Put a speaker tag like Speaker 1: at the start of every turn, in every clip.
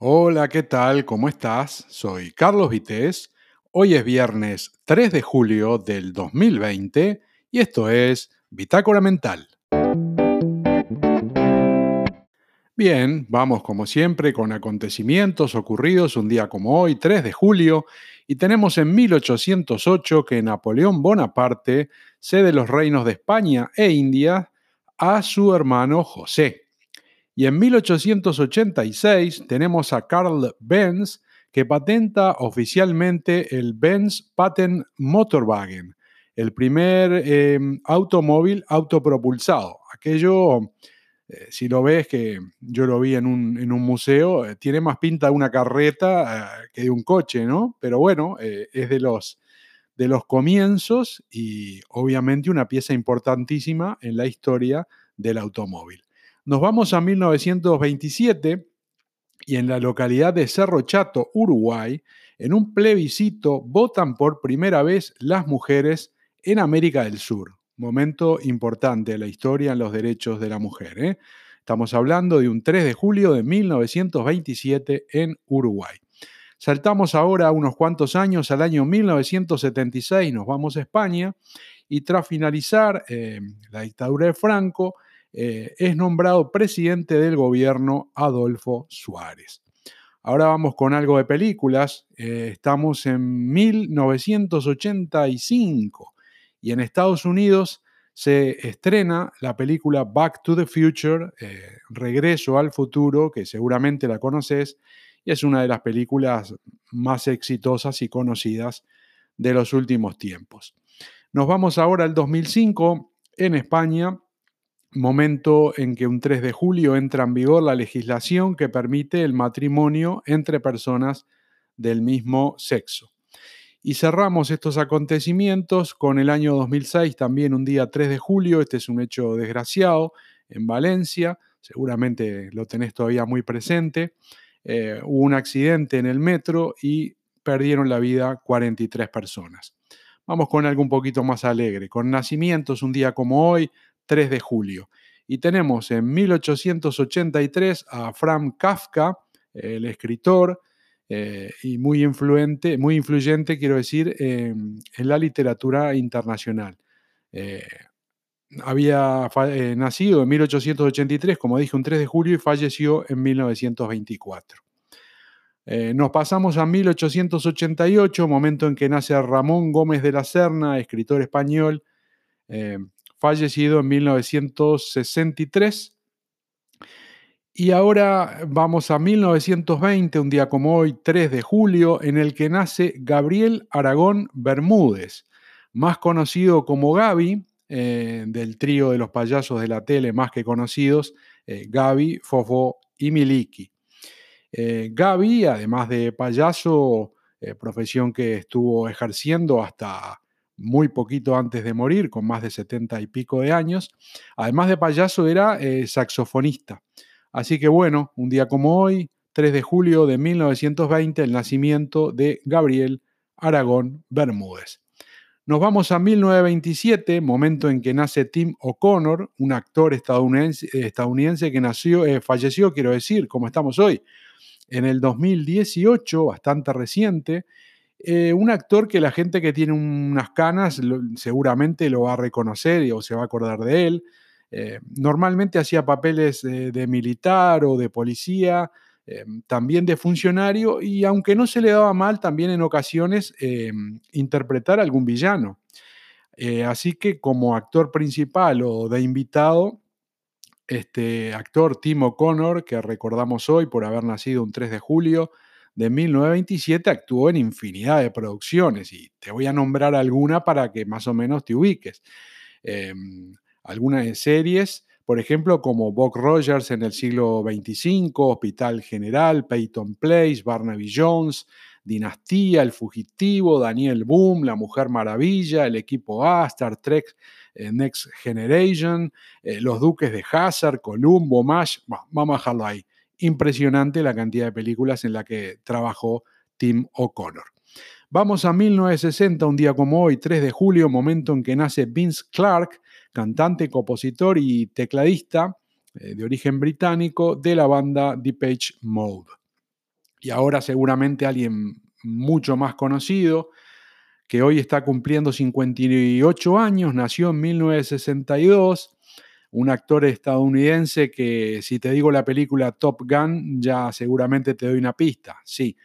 Speaker 1: Hola, ¿qué tal? ¿Cómo estás? Soy Carlos Vitéz. Hoy es viernes 3 de julio del 2020 y esto es Bitácora Mental. Bien, vamos como siempre con acontecimientos ocurridos un día como hoy, 3 de julio, y tenemos en 1808 que Napoleón Bonaparte cede los reinos de España e India a su hermano José. Y en 1886 tenemos a Carl Benz que patenta oficialmente el Benz Patent Motorwagen, el primer em, automóvil autopropulsado. Aquello, eh, si lo ves, que yo lo vi en un, museo, eh, tiene más pinta de una carreta eh, que de un coche, ¿no? Pero bueno, es de los, de los comienzos y obviamente una pieza importantísima en la historia del automóvil. Nos vamos a 1927 y en la localidad de Cerro Chato, Uruguay, en un plebiscito votan por primera vez las mujeres en América del Sur. Momento importante en la historia en los derechos de la mujer. ¿eh? Estamos hablando de un 3 de julio de 1927 en Uruguay. Saltamos ahora unos cuantos años al año 1976, nos vamos a España y tras finalizar eh, la dictadura de Franco, eh, es nombrado presidente del gobierno Adolfo Suárez. Ahora vamos con algo de películas. Eh, estamos en 1985 y en Estados Unidos se estrena la película Back to the Future, eh, Regreso al Futuro, que seguramente la conoces, y es una de las películas más exitosas y conocidas de los últimos tiempos. Nos vamos ahora al 2005 en España momento en que un 3 de julio entra en vigor la legislación que permite el matrimonio entre personas del mismo sexo. Y cerramos estos acontecimientos con el año 2006, también un día 3 de julio, este es un hecho desgraciado, en Valencia, seguramente lo tenés todavía muy presente, eh, hubo un accidente en el metro y perdieron la vida 43 personas. Vamos con algo un poquito más alegre, con nacimientos un día como hoy, 3 de julio. Y tenemos en 1883 a Frank Kafka, el escritor, eh, y muy influente, muy influyente, quiero decir, en la literatura internacional. Eh, había eh, nacido en 1883, como dije, un 3 de julio y falleció en 1924. nos pasamos a 1888, momento en que nace Ramón Gómez de la Serna, escritor español, fallecido en 1963. Y ahora vamos a 1920, un día como hoy, 3 de julio, en el que nace Gabriel Aragón Bermúdez, más conocido como Gaby, eh, del trío de los payasos de la tele más que conocidos, eh, Gaby, Fofo y Miliki. Eh, Gaby, además de payaso, profesión que estuvo ejerciendo hasta muy poquito antes de morir, con más de setenta y pico de años. Además de payaso, era eh, saxofonista. Así que bueno, un día como hoy, 3 de julio de 1920, el nacimiento de Gabriel Aragón Bermúdez. Nos vamos a 1927, momento en que nace Tim O'Connor, un actor estadounidense, estadounidense que nació, eh, falleció, quiero decir, como estamos hoy, en el 2018, bastante reciente, eh, un actor que la gente que tiene unas canas seguramente lo va a reconocer o se va a acordar de él. Eh, normalmente hacía papeles de militar o de policía, eh, también de funcionario, y aunque no se le daba mal, también en ocasiones interpretar a algún villano. así que como actor principal o de invitado, este actor Tim O'Connor, que recordamos hoy por haber nacido un 3 de julio, de 1927 actuó en infinidad de producciones y te voy a nombrar alguna para que más o menos te ubiques. Em, algunas series, por ejemplo, como Buck Rogers en el siglo XXV, Hospital General, Peyton Place, Barnaby Jones, Dinastía, El Fugitivo, Daniel Boom, La Mujer Maravilla, El Equipo A, Star Trek, eh, Next Generation, eh, Los Duques de Hazard, Columbo, MASH, vamos a dejarlo ahí impresionante la cantidad de películas en la que trabajó Tim O'Connor. Vamos a 1960, un día como hoy, 3 de julio, momento en que nace Vince Clark, cantante, compositor y tecladista eh, de origen británico de la banda Depeche Mode. y ahora seguramente alguien mucho más conocido, que hoy está cumpliendo 58 años, nació en 1962, un actor estadounidense que si te digo la película Top Gun, ya seguramente te doy una pista. Sí,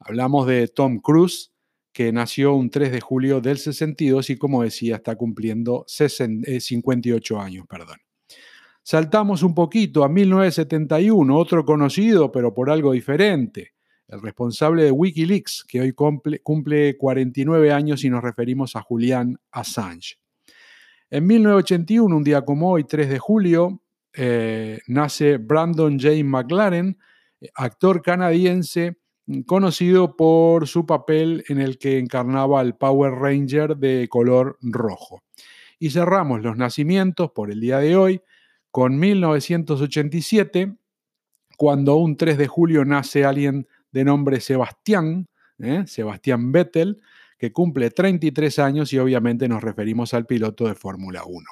Speaker 1: hablamos de Tom Cruise, que nació un 3 de julio del 62 y como decía está cumpliendo 58 eh, años. Perdón. Saltamos un poquito a 1971, otro conocido pero por algo diferente, el responsable de Wikileaks, que hoy cumple, 49 años y nos referimos a Julian Assange. En 1981, un día como hoy, 3 de julio, eh, nace Brandon James McLaren, actor canadiense conocido por su papel en el que encarnaba al Power Ranger de color rojo. Y cerramos los nacimientos por el día de hoy con 1987, cuando un 3 de julio nace alguien de nombre Sebastián, ¿eh? Sebastián Vettel, que cumple 33 años y obviamente nos referimos al piloto de Fórmula 1.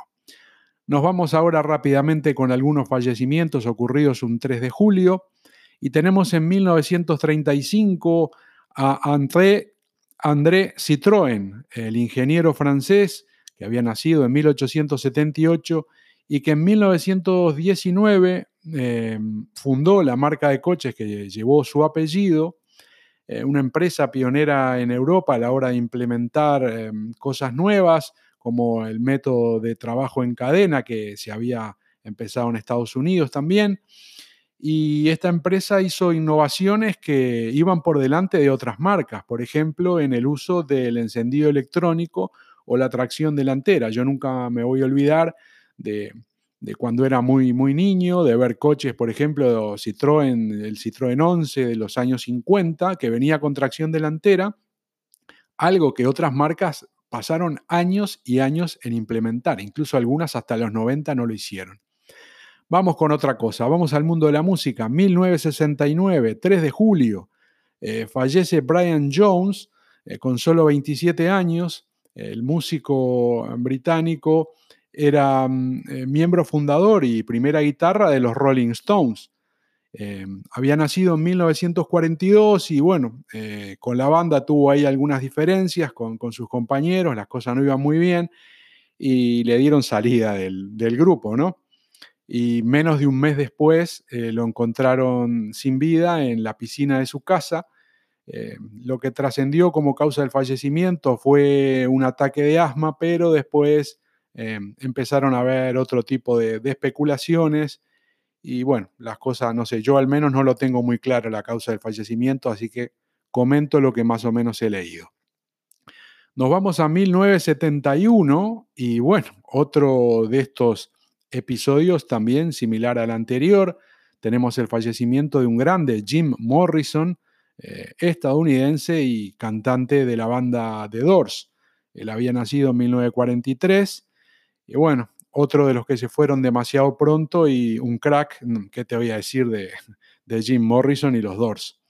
Speaker 1: Nos vamos ahora rápidamente con algunos fallecimientos ocurridos un 3 de julio y tenemos en 1935 a André, André Citroën, el ingeniero francés que había nacido en 1878 y que en 1919 eh, fundó la marca de coches que llevó su apellido, eh, una empresa pionera en Europa a la hora de implementar eh, cosas nuevas, como el método de trabajo en cadena que se había empezado en Estados Unidos también. Y esta empresa hizo innovaciones que iban por delante de otras marcas, por ejemplo, en el uso del encendido electrónico o la tracción delantera. Yo nunca me voy a olvidar de, cuando era muy, muy niño, de ver coches, por ejemplo, Citroën, el Citroën 11 de los años 50, que venía con tracción delantera, algo que otras marcas pasaron años y años en implementar, incluso algunas hasta los 90 no lo hicieron. Vamos con otra cosa, vamos al mundo de la música. 1969, 3 de julio, eh, fallece Brian Jones eh, con solo 27 años. El músico británico era mm, eh, miembro fundador y primera guitarra de los Rolling Stones. había nacido en 1942 y bueno, con la banda tuvo ahí algunas diferencias con, sus compañeros, las cosas no iban muy bien y le dieron salida del, grupo, ¿no? y menos de un mes después eh, lo encontraron sin vida en la piscina de su casa. Eh, lo que trascendió como causa del fallecimiento fue un ataque de asma, pero después eh, empezaron a haber otro tipo de, especulaciones y bueno, las cosas, no sé, yo al menos no lo tengo muy claro la causa del fallecimiento, así que comento lo que más o menos he leído. Nos vamos a 1971 y bueno, otro de estos episodios también similar al anterior. Tenemos el fallecimiento de un grande, Jim Morrison, eh, estadounidense y cantante de la banda The Doors. Él había nacido en 1943 y bueno, otro de los que se fueron demasiado pronto y un crack, mm, ¿qué te voy a decir de, de Jim Morrison y los Doors?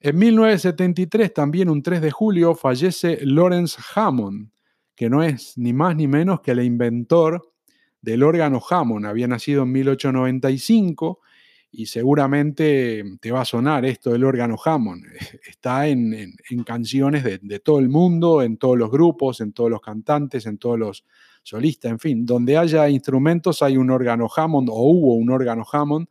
Speaker 1: En 1973, también un 3 de julio, fallece Lawrence Hammond, que no es ni más ni menos que el inventor del órgano Hammond. Había nacido en 1895 y seguramente te va a sonar esto del órgano Hammond. Está en, canciones de, todo el mundo, en todos los grupos, en todos los cantantes, en todos los solistas, en fin, donde haya instrumentos hay un órgano Hammond o hubo un órgano Hammond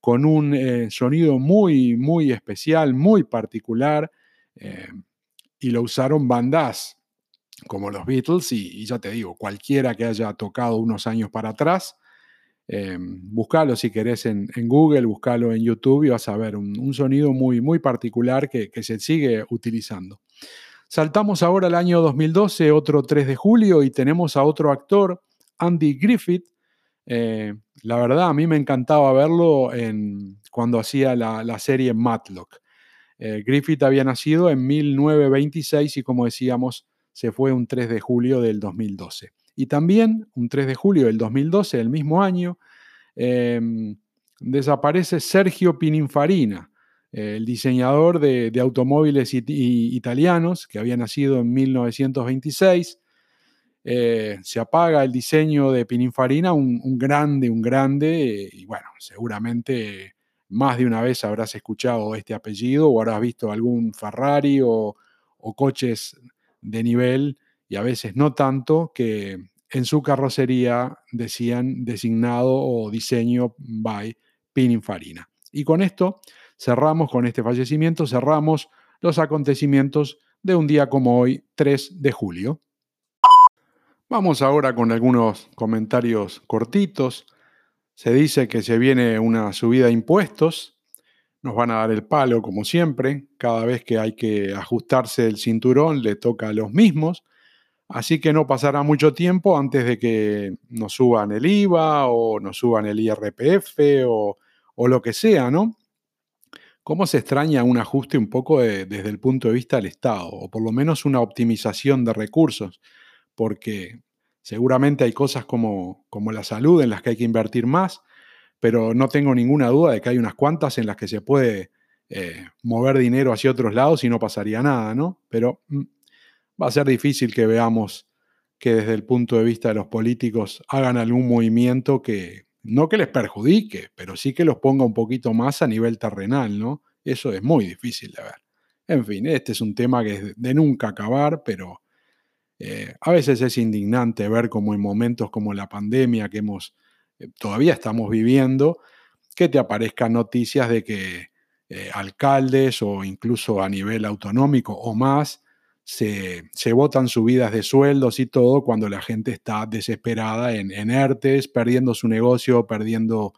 Speaker 1: con un eh, sonido muy, muy especial, muy particular, eh, y lo usaron bandas como los Beatles, y, ya te digo, cualquiera que haya tocado unos años para atrás, eh, búscalo si querés en, Google, búscalo en YouTube y vas a ver un, sonido muy, muy particular que, se sigue utilizando. Saltamos ahora al año 2012, otro 3 de julio, y tenemos a otro actor, Andy Griffith. Eh, la verdad, a mí me encantaba verlo en, cuando hacía la, serie Matlock. Eh, Griffith había nacido en 1926 y como decíamos, se fue un 3 de julio del 2012. Y también un 3 de julio del 2012, el mismo año, em, desaparece Sergio Pininfarina, el diseñador de, automóviles italianos, que había nacido en 1926. Eh, se apaga el diseño de Pininfarina, un, grande, un grande, y bueno, seguramente más de una vez habrás escuchado este apellido o habrás visto algún Ferrari o, coches de nivel y a veces no tanto que en su carrocería decían designado o diseño by Pininfarina. Y con esto cerramos, con este fallecimiento, cerramos los acontecimientos de un día como hoy, 3 de julio. Vamos ahora con algunos comentarios cortitos. Se dice que se viene una subida de impuestos. Nos van a dar el palo, como siempre. Cada vez que hay que ajustarse el cinturón, le toca a los mismos. Así que no pasará mucho tiempo antes de que nos suban el IVA o nos suban el IRPF o, lo que sea, ¿no? ¿Cómo se extraña un ajuste un poco desde el punto de vista del Estado? O por lo menos una optimización de recursos porque seguramente hay cosas como, como la salud en las que hay que invertir más, pero no tengo ninguna duda de que hay unas cuantas en las que se puede eh, mover dinero hacia otros lados y no pasaría nada, ¿no? Pero mm, va a ser difícil que veamos que desde el punto de vista de los políticos hagan algún movimiento que no que les perjudique, pero sí que los ponga un poquito más a nivel terrenal, ¿no? Eso es muy difícil de ver. En fin, este es un tema que es de nunca acabar, pero eh, a veces es indignante ver como en momentos como la pandemia que hemos, eh, todavía estamos viviendo, que te aparezcan noticias de que eh, alcaldes o incluso a nivel autonómico o más se, votan subidas de sueldos y todo cuando la gente está desesperada en, en ERTES, perdiendo su negocio, perdiendo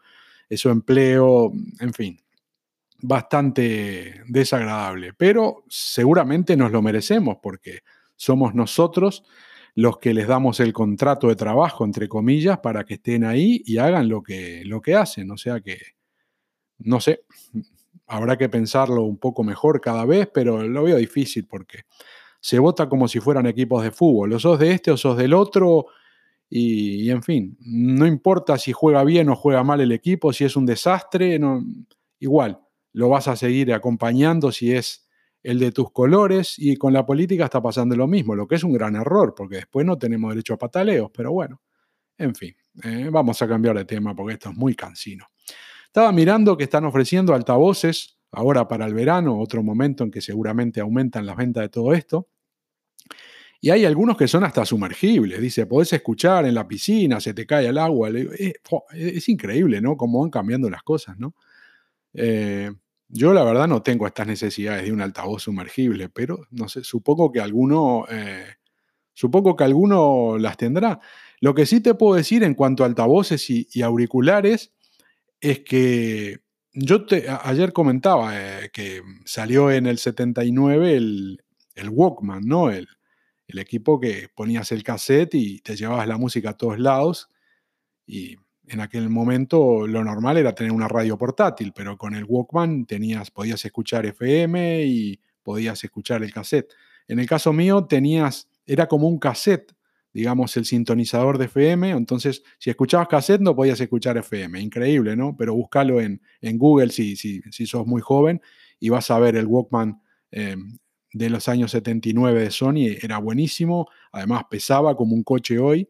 Speaker 1: su empleo, en fin, bastante desagradable. Pero seguramente nos lo merecemos porque somos nosotros los que les damos el contrato de trabajo, entre comillas, para que estén ahí y hagan lo que, lo que hacen. O sea que, no sé, habrá que pensarlo un poco mejor cada vez, pero lo veo difícil porque se vota como si fueran equipos de fútbol. O sos de este o sos del otro. Y, en fin, no importa si juega bien o juega mal el equipo, si es un desastre, no, igual, lo vas a seguir acompañando si es el de tus colores y con la política está pasando lo mismo, lo que es un gran error, porque después no tenemos derecho a pataleos, pero bueno, en fin, eh, vamos a cambiar de tema porque esto es muy cansino. Estaba mirando que están ofreciendo altavoces ahora para el verano, otro momento en que seguramente aumentan las ventas de todo esto. Y hay algunos que son hasta sumergibles. Dice, podés escuchar en la piscina, se te cae el agua. Es, es increíble, ¿no? Cómo van cambiando las cosas, ¿no? Eh, yo la verdad no tengo estas necesidades de un altavoz sumergible, pero no sé, supongo que alguno, eh, supongo que alguno las tendrá. Lo que sí te puedo decir en cuanto a altavoces y, auriculares es que yo ayer comentaba eh, que salió en el 79 el, el Walkman, ¿no? El, el equipo que ponías el cassette y te llevabas la música a todos lados y en aquel momento lo normal era tener una radio portátil, pero con el Walkman tenías, podías escuchar FM y podías escuchar el cassette. En el caso mío tenías, era como un cassette, digamos, el sintonizador de FM, entonces si escuchabas cassette no podías escuchar FM, increíble, ¿no? Pero búscalo en, en Google si, si, si, sos muy joven y vas a ver el Walkman eh, de los años 79 de Sony, era buenísimo, además pesaba como un coche hoy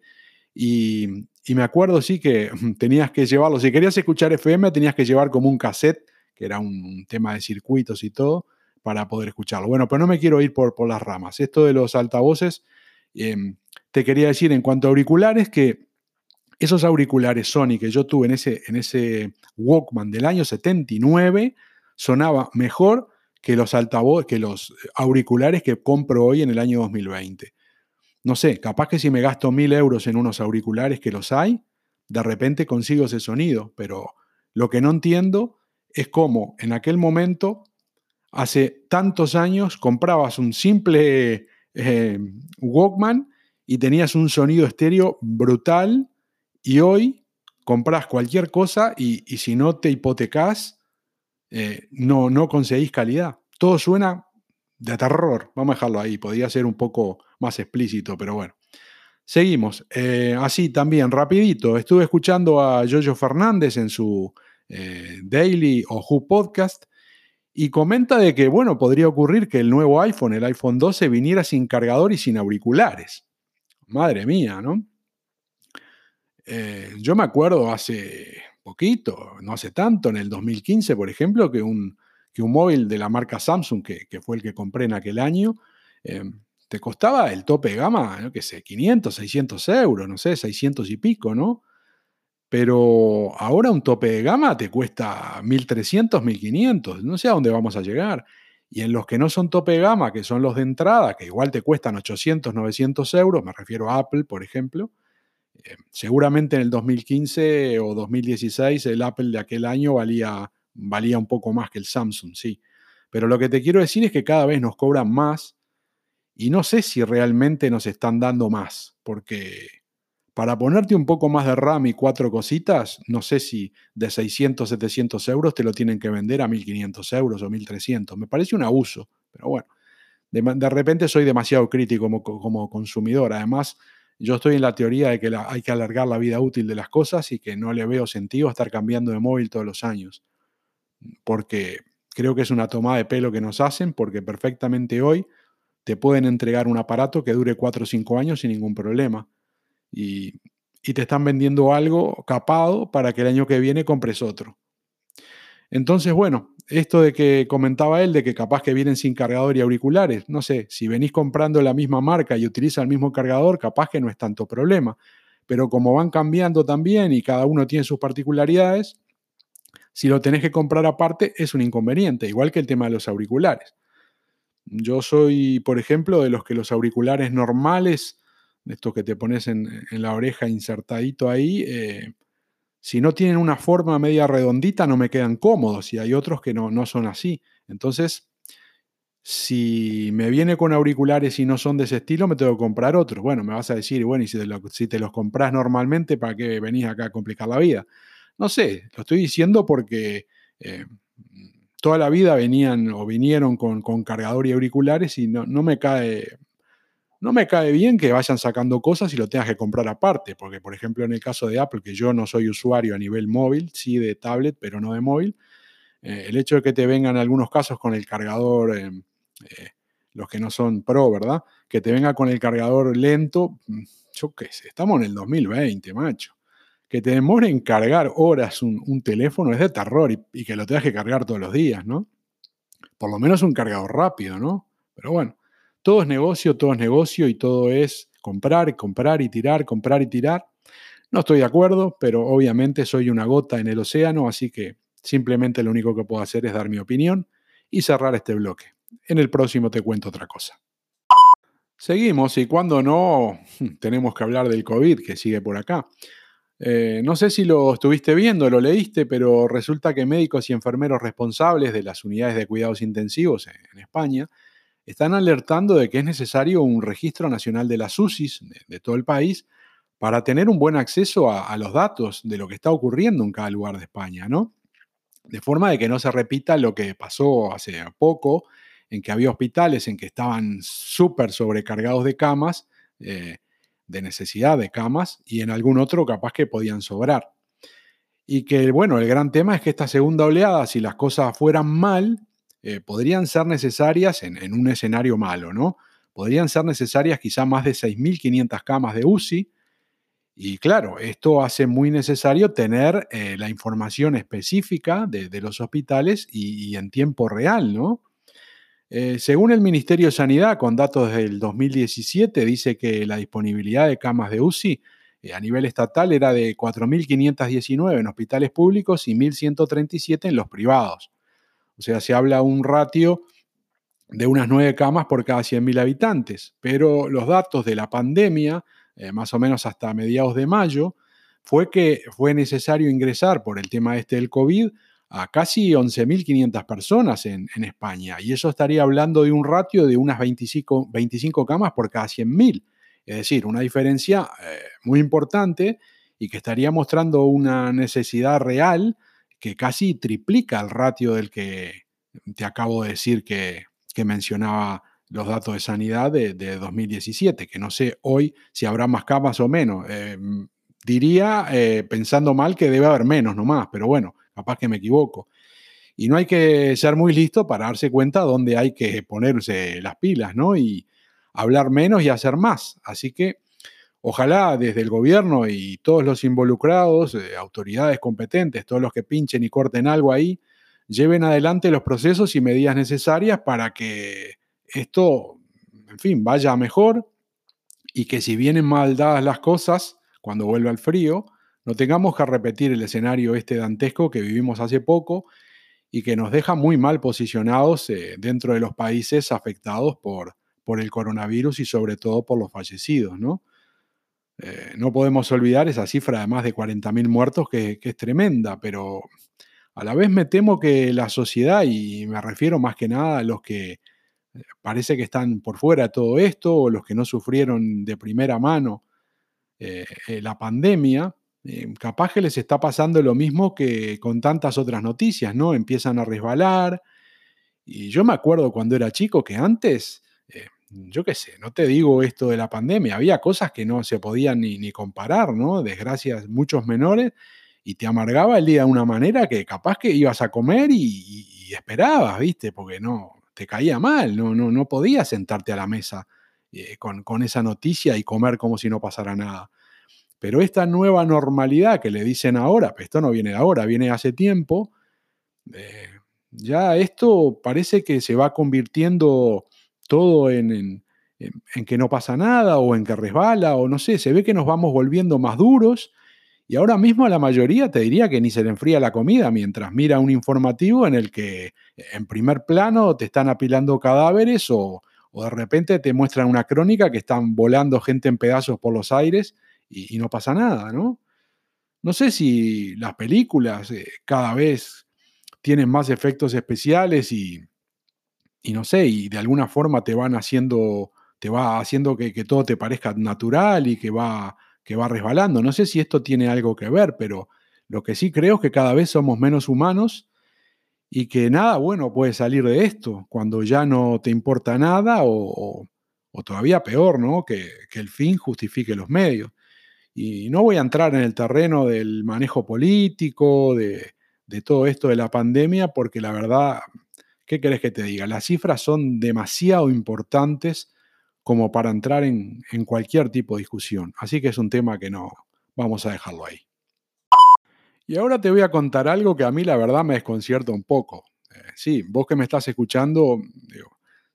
Speaker 1: y, y me acuerdo, sí, que tenías que llevarlo. Si querías escuchar FM, tenías que llevar como un cassette, que era un, tema de circuitos y todo, para poder escucharlo. Bueno, pero no me quiero ir por, por las ramas. Esto de los altavoces, em, te quería decir en cuanto a auriculares, que esos auriculares Sony que yo tuve en ese, en ese Walkman del año 79 sonaba mejor que los que los auriculares que compro hoy en el año 2020 no sé, capaz que si me gasto mil euros en unos auriculares que los hay, de repente consigo ese sonido, pero lo que no entiendo es cómo en aquel momento, hace tantos años, comprabas un simple eh, Walkman y tenías un sonido estéreo brutal y hoy compras cualquier cosa y, si no te hipotecas, eh, no, no conseguís calidad. Todo suena de terror. Vamos a dejarlo ahí. Podría ser un poco más explícito, pero bueno. Seguimos. Eh, así también, rapidito. Estuve escuchando a Jojo Fernández en su eh, Daily o Who Podcast y comenta de que, bueno, podría ocurrir que el nuevo iPhone, el iPhone 12, viniera sin cargador y sin auriculares. Madre mía, ¿no? Eh, yo me acuerdo hace poquito, no hace tanto, en el 2015, por ejemplo, que un, que un móvil de la marca Samsung, que, fue el que compré en aquel año, eh, te costaba el tope de gama, no qué sé, 500, 600 euros, no sé, 600 y pico, ¿no? Pero ahora un tope de gama te cuesta 1.300, 1.500, no sé a dónde vamos a llegar. Y en los que no son tope gama, que son los de entrada, que igual te cuestan 800, 900 euros, me refiero a Apple, por ejemplo, eh, seguramente en el 2015 o 2016 el Apple de aquel año valía, valía un poco más que el Samsung, sí. Pero lo que te quiero decir es que cada vez nos cobran más y no sé si realmente nos están dando más, porque para ponerte un poco más de RAM y cuatro cositas, no sé si de 600, 700 euros te lo tienen que vender a 1500 euros o 1300. Me parece un abuso, pero bueno, de, repente soy demasiado crítico como, consumidor. Además, yo estoy en la teoría de que hay que alargar la vida útil de las cosas y que no le veo sentido estar cambiando de móvil todos los años. Porque creo que es una tomada de pelo que nos hacen, porque perfectamente hoy te pueden entregar un aparato que dure 4 o 5 años sin ningún problema y, te están vendiendo algo capado para que el año que viene compres otro. Entonces, bueno, esto de que comentaba él, de que capaz que vienen sin cargador y auriculares, no sé, si venís comprando la misma marca y utiliza el mismo cargador, capaz que no es tanto problema. Pero como van cambiando también y cada uno tiene sus particularidades, si lo tenés que comprar aparte es un inconveniente, igual que el tema de los auriculares. Yo soy, por ejemplo, de los que los auriculares normales estos que te pones en, la oreja insertadito ahí, eh, si no tienen una forma media redondita no me quedan cómodos y hay otros que no, no son así. Entonces, si me viene con auriculares y no son de ese estilo, me tengo que comprar otros. Bueno, me vas a decir, bueno, y si te, los compras normalmente, ¿para qué venís acá a complicar la vida? No sé, lo estoy diciendo porque eh, toda la vida venían o vinieron con, con cargador y auriculares y no, no me cae no me cae bien que vayan sacando cosas y lo tengas que comprar aparte, porque por ejemplo en el caso de Apple, que yo no soy usuario a nivel móvil, sí de tablet, pero no de móvil, eh, el hecho de que te vengan en algunos casos con el cargador, eh, eh, los que no son pro, ¿verdad? Que te venga con el cargador lento, mm, yo qué sé, estamos en el 2020, macho. Que te demore en cargar horas un, teléfono es de terror y, y que lo tengas que cargar todos los días, ¿no? Por lo menos un cargador rápido, ¿no? Pero bueno. Todo es negocio, todo es negocio y todo es comprar, comprar y tirar, comprar y tirar. No estoy de acuerdo, pero obviamente soy una gota en el océano, así que simplemente lo único que puedo hacer es dar mi opinión y cerrar este bloque. En el próximo te cuento otra cosa. Seguimos y cuando no, tenemos que hablar del COVID que sigue por acá. Eh, no sé si lo estuviste viendo, lo leíste, pero resulta que médicos y enfermeros responsables de las unidades de cuidados intensivos en España están alertando de que es necesario un registro nacional de las UCIs de, todo el país para tener un buen acceso a, los datos de lo que está ocurriendo en cada lugar de España, ¿no? De forma de que no se repita lo que pasó hace poco, en que había hospitales en que estaban súper sobrecargados de camas, eh, de necesidad de camas, y en algún otro capaz que podían sobrar. Y que, bueno, el gran tema es que esta segunda oleada, si las cosas fueran mal, eh, podrían ser necesarias en, un escenario malo, ¿no? Podrían ser necesarias quizá más de 6.500 camas de UCI. Y claro, esto hace muy necesario tener eh, la información específica de, los hospitales y, en tiempo real, ¿no? Eh, según el Ministerio de Sanidad, con datos del 2017, dice que la disponibilidad de camas de UCI a nivel estatal era de 4.519 en hospitales públicos y 1.137 en los privados. O sea, se habla un ratio de unas nueve camas por cada 100.000 habitantes, pero los datos de la pandemia, eh, más o menos hasta mediados de mayo, fue que fue necesario ingresar por el tema este del COVID a casi 11.500 personas en, España. Y eso estaría hablando de un ratio de unas 25, 25 camas por cada 100.000. Es decir, una diferencia eh, muy importante y que estaría mostrando una necesidad real que casi triplica el ratio del que te acabo de decir que, mencionaba los datos de sanidad de, 2017, que no sé hoy si habrá más camas o menos. Eh, diría, eh, pensando mal, que debe haber menos nomás, pero bueno, capaz que me equivoco. Y no hay que ser muy listo para darse cuenta dónde hay que ponerse las pilas, ¿no? Y hablar menos y hacer más. Así que ojalá desde el gobierno y todos los involucrados, eh, autoridades competentes, todos los que pinchen y corten algo ahí, lleven adelante los procesos y medidas necesarias para que esto, en fin, vaya mejor y que si vienen mal dadas las cosas, cuando vuelva el frío, no tengamos que repetir el escenario este dantesco que vivimos hace poco y que nos deja muy mal posicionados eh, dentro de los países afectados por, por el coronavirus y sobre todo por los fallecidos, ¿no? Eh, no podemos olvidar esa cifra de más de 40.000 muertos que, es tremenda, pero a la vez me temo que la sociedad, y me refiero más que nada a los que eh, parece que están por fuera de todo esto, o los que no sufrieron de primera mano la pandemia, eh, capaz que les está pasando lo mismo que con tantas otras noticias, ¿no? Empiezan a resbalar. Y yo me acuerdo cuando era chico que antes, eh, yo qué sé, no te digo esto de la pandemia, había cosas que no se podían ni, comparar, ¿no? Desgracias muchos menores y te amargaba el día de una manera que capaz que ibas a comer y, esperabas, ¿viste? Porque no, te caía mal, no, no, no podías sentarte a la mesa eh, con, con esa noticia y comer como si no pasara nada. Pero esta nueva normalidad que le dicen ahora, pues esto no viene de ahora, viene hace tiempo, eh, ya esto parece que se va convirtiendo todo en, que no pasa nada o en que resbala o no sé, se ve que nos vamos volviendo más duros y ahora mismo la mayoría te diría que ni se le enfría la comida mientras mira un informativo en el que en primer plano te están apilando cadáveres o, o de repente te muestran una crónica que están volando gente en pedazos por los aires y, no pasa nada, ¿no? No sé si las películas eh, cada vez tienen más efectos especiales y, y, no sé, y de alguna forma te van haciendo, te va haciendo que, todo te parezca natural y que va, que va resbalando. No sé si esto tiene algo que ver, pero lo que sí creo es que cada vez somos menos humanos y que nada bueno puede salir de esto cuando ya no te importa nada o, todavía peor, ¿no? Que, que, el fin justifique los medios. Y no voy a entrar en el terreno del manejo político, de, todo esto de la pandemia, porque la verdad, ¿qué querés que te diga? Las cifras son demasiado importantes como para entrar en, cualquier tipo de discusión. Así que es un tema que no vamos a dejarlo ahí. Y ahora te voy a contar algo que a mí la verdad me desconcierta un poco. Eh, sí, vos que me estás escuchando,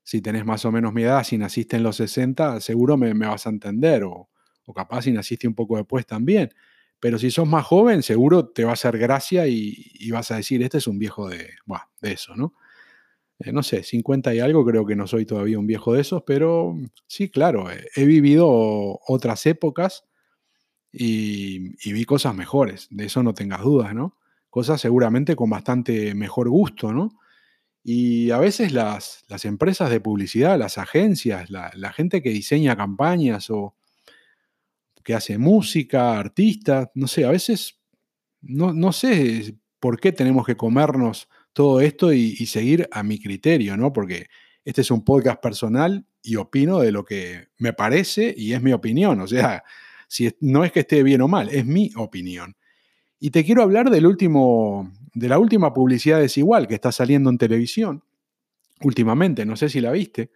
Speaker 1: si tenés más o menos mi edad, si naciste en los 60, seguro me, vas a entender. O, o capaz si naciste un poco después también. Pero si sos más joven, seguro te va a hacer gracia y, vas a decir, este es un viejo de, de eso, ¿no? Eh, no sé, 50 y algo, creo que no soy todavía un viejo de esos, pero sí, claro, he vivido otras épocas y, vi cosas mejores, de eso no tengas dudas, ¿no? Cosas seguramente con bastante mejor gusto, ¿no? Y a veces las, las empresas de publicidad, las agencias, la, la gente que diseña campañas o, que hace música, artistas, no sé, a veces no, no sé por qué tenemos que comernos todo esto y, seguir a mi criterio, ¿no? Porque este es un podcast personal y opino de lo que me parece y es mi opinión. O sea, si no es que esté bien o mal, es mi opinión. Y te quiero hablar del último, de la última publicidad desigual que está saliendo en televisión últimamente, no sé si la viste.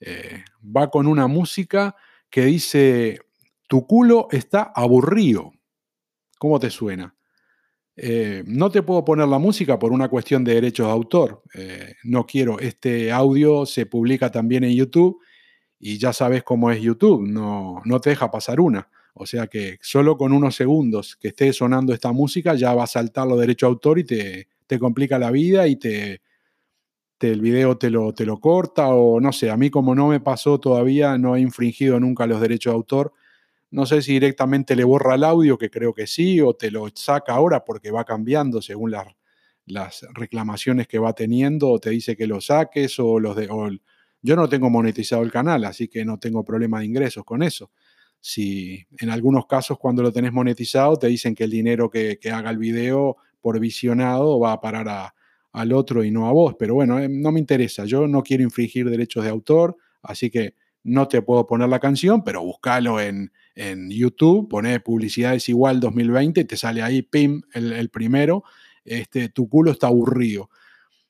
Speaker 1: Eh, va con una música que dice tu culo está aburrido. ¿Cómo te suena? Eh, no te puedo poner la música por una cuestión de derechos de autor. Eh, no quiero. Este audio se publica también en YouTube y ya sabes cómo es YouTube. No, no te deja pasar una. O sea que solo con unos segundos que esté sonando esta música ya va a saltar los derechos de autor y te, te complica la vida y te, te, el video te lo, te lo corta o no sé. A mí como no me pasó todavía, no he infringido nunca los derechos de autor no sé si directamente le borra el audio, que creo que sí, o te lo saca ahora porque va cambiando según las, las reclamaciones que va teniendo, o te dice que lo saques, o los de. yo no tengo monetizado el canal, así que no tengo problema de ingresos con eso. Si en algunos casos, cuando lo tenés monetizado, te dicen que el dinero que, haga el video por visionado va a parar al otro y no a vos. Pero bueno, eh, no me interesa. Yo no quiero infringir derechos de autor, así que no te puedo poner la canción, pero búscalo en, en YouTube, pone publicidades igual 2020 y te sale ahí, pim, el, primero, este, tu culo está aburrido.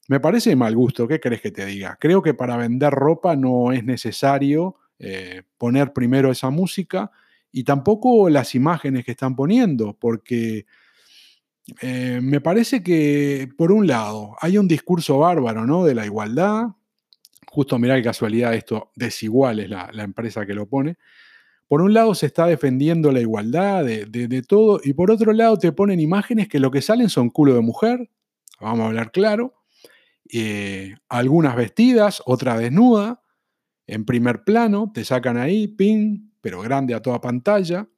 Speaker 1: Me parece mal gusto, ¿qué crees que te diga? Creo que para vender ropa no es necesario eh, poner primero esa música y tampoco las imágenes que están poniendo, porque eh, me parece que, por un lado, hay un discurso bárbaro, ¿no? De la igualdad. Justo mirá qué casualidad esto, desigual es la, empresa que lo pone. Por un lado se está defendiendo la igualdad de, todo y por otro lado te ponen imágenes que lo que salen son culo de mujer, vamos a hablar claro, eh, algunas vestidas, otra desnuda, en primer plano, te sacan ahí, ping, pero grande a toda pantalla.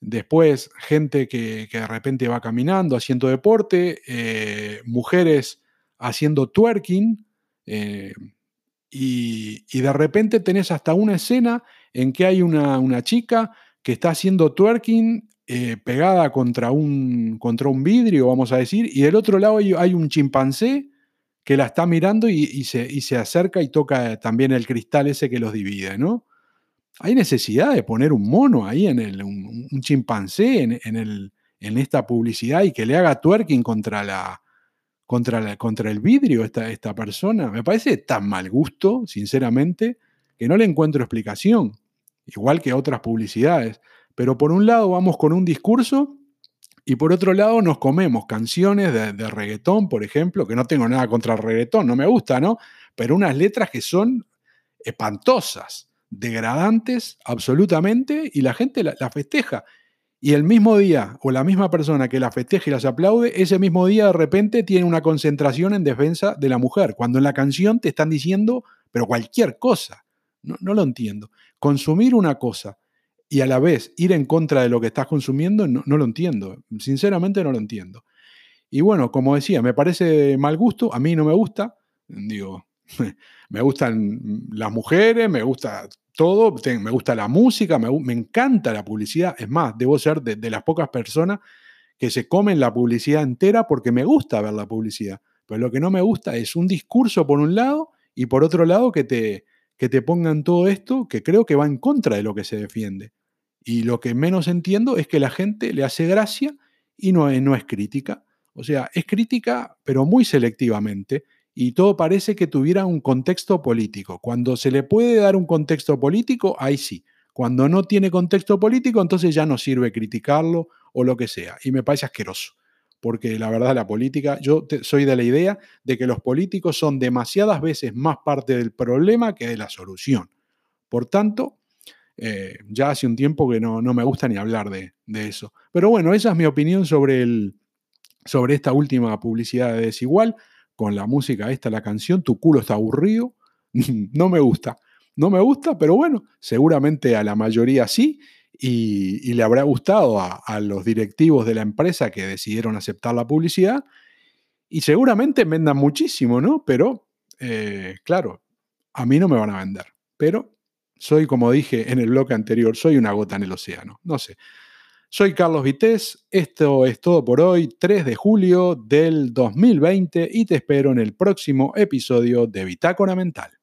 Speaker 1: Después, gente que, de repente va caminando, haciendo deporte, eh, mujeres haciendo twerking, eh, y, de repente tenés hasta una escena en que hay una, chica que está haciendo twerking eh, pegada contra un, contra un vidrio, vamos a decir, y del otro lado hay, un chimpancé que la está mirando y, se, y, se, acerca y toca también el cristal ese que los divide, ¿no? hay necesidad de poner un mono ahí en el, un, chimpancé en, el, en, esta publicidad y que le haga twerking contra, la, contra, la, contra el vidrio esta, esta persona. Me parece tan mal gusto, sinceramente, que no le encuentro explicación, igual que otras publicidades. Pero por un lado vamos con un discurso y por otro lado nos comemos canciones de, de reggaetón, por ejemplo, que no tengo nada contra el reggaetón, no me gusta, ¿no? Pero unas letras que son espantosas degradantes absolutamente y la gente la, festeja. Y el mismo día, o la misma persona que la festeja y las aplaude, ese mismo día de repente tiene una concentración en defensa de la mujer, cuando en la canción te están diciendo, pero cualquier cosa. No lo entiendo. Consumir una cosa y a la vez ir en contra de lo que estás consumiendo, no, lo entiendo. Sinceramente no lo entiendo. Y bueno, como decía, me parece mal gusto, a mí no me gusta, digo, me gustan las mujeres, me gusta todo, me gusta la música, me, encanta la publicidad. Es más, debo ser de, las pocas personas que se comen la publicidad entera porque me gusta ver la publicidad. Pero lo que no me gusta es un discurso por un lado y por otro lado que te, que te pongan todo esto que creo que va en contra de lo que se defiende. Y lo que menos entiendo es que la gente le hace gracia y no, no es crítica. O sea, es crítica, pero muy selectivamente y todo parece que tuviera un contexto político. Cuando se le puede dar un contexto político, ahí sí. Cuando no tiene contexto político, entonces ya no sirve criticarlo o lo que sea. Y me parece asqueroso, porque la verdad la política, yo soy de la idea de que los políticos son demasiadas veces más parte del problema que de la solución. Por tanto, eh, ya hace un tiempo que no, me gusta ni hablar de, de, eso. Pero bueno, esa es mi opinión sobre, el, sobre esta última publicidad de Desigual con la música esta, la canción, tu culo está aburrido, no me gusta. No me gusta, pero bueno, seguramente a la mayoría sí, y, le habrá gustado a, los directivos de la empresa que decidieron aceptar la publicidad, y seguramente vendan muchísimo, ¿no? Pero, eh, claro, a mí no me van a vender, pero soy, como dije en el bloque anterior, soy una gota en el océano, no sé. Soy Carlos Vitéz, esto es todo por hoy, 3 de julio del 2020 y te espero en el próximo episodio de Bitácora Mental.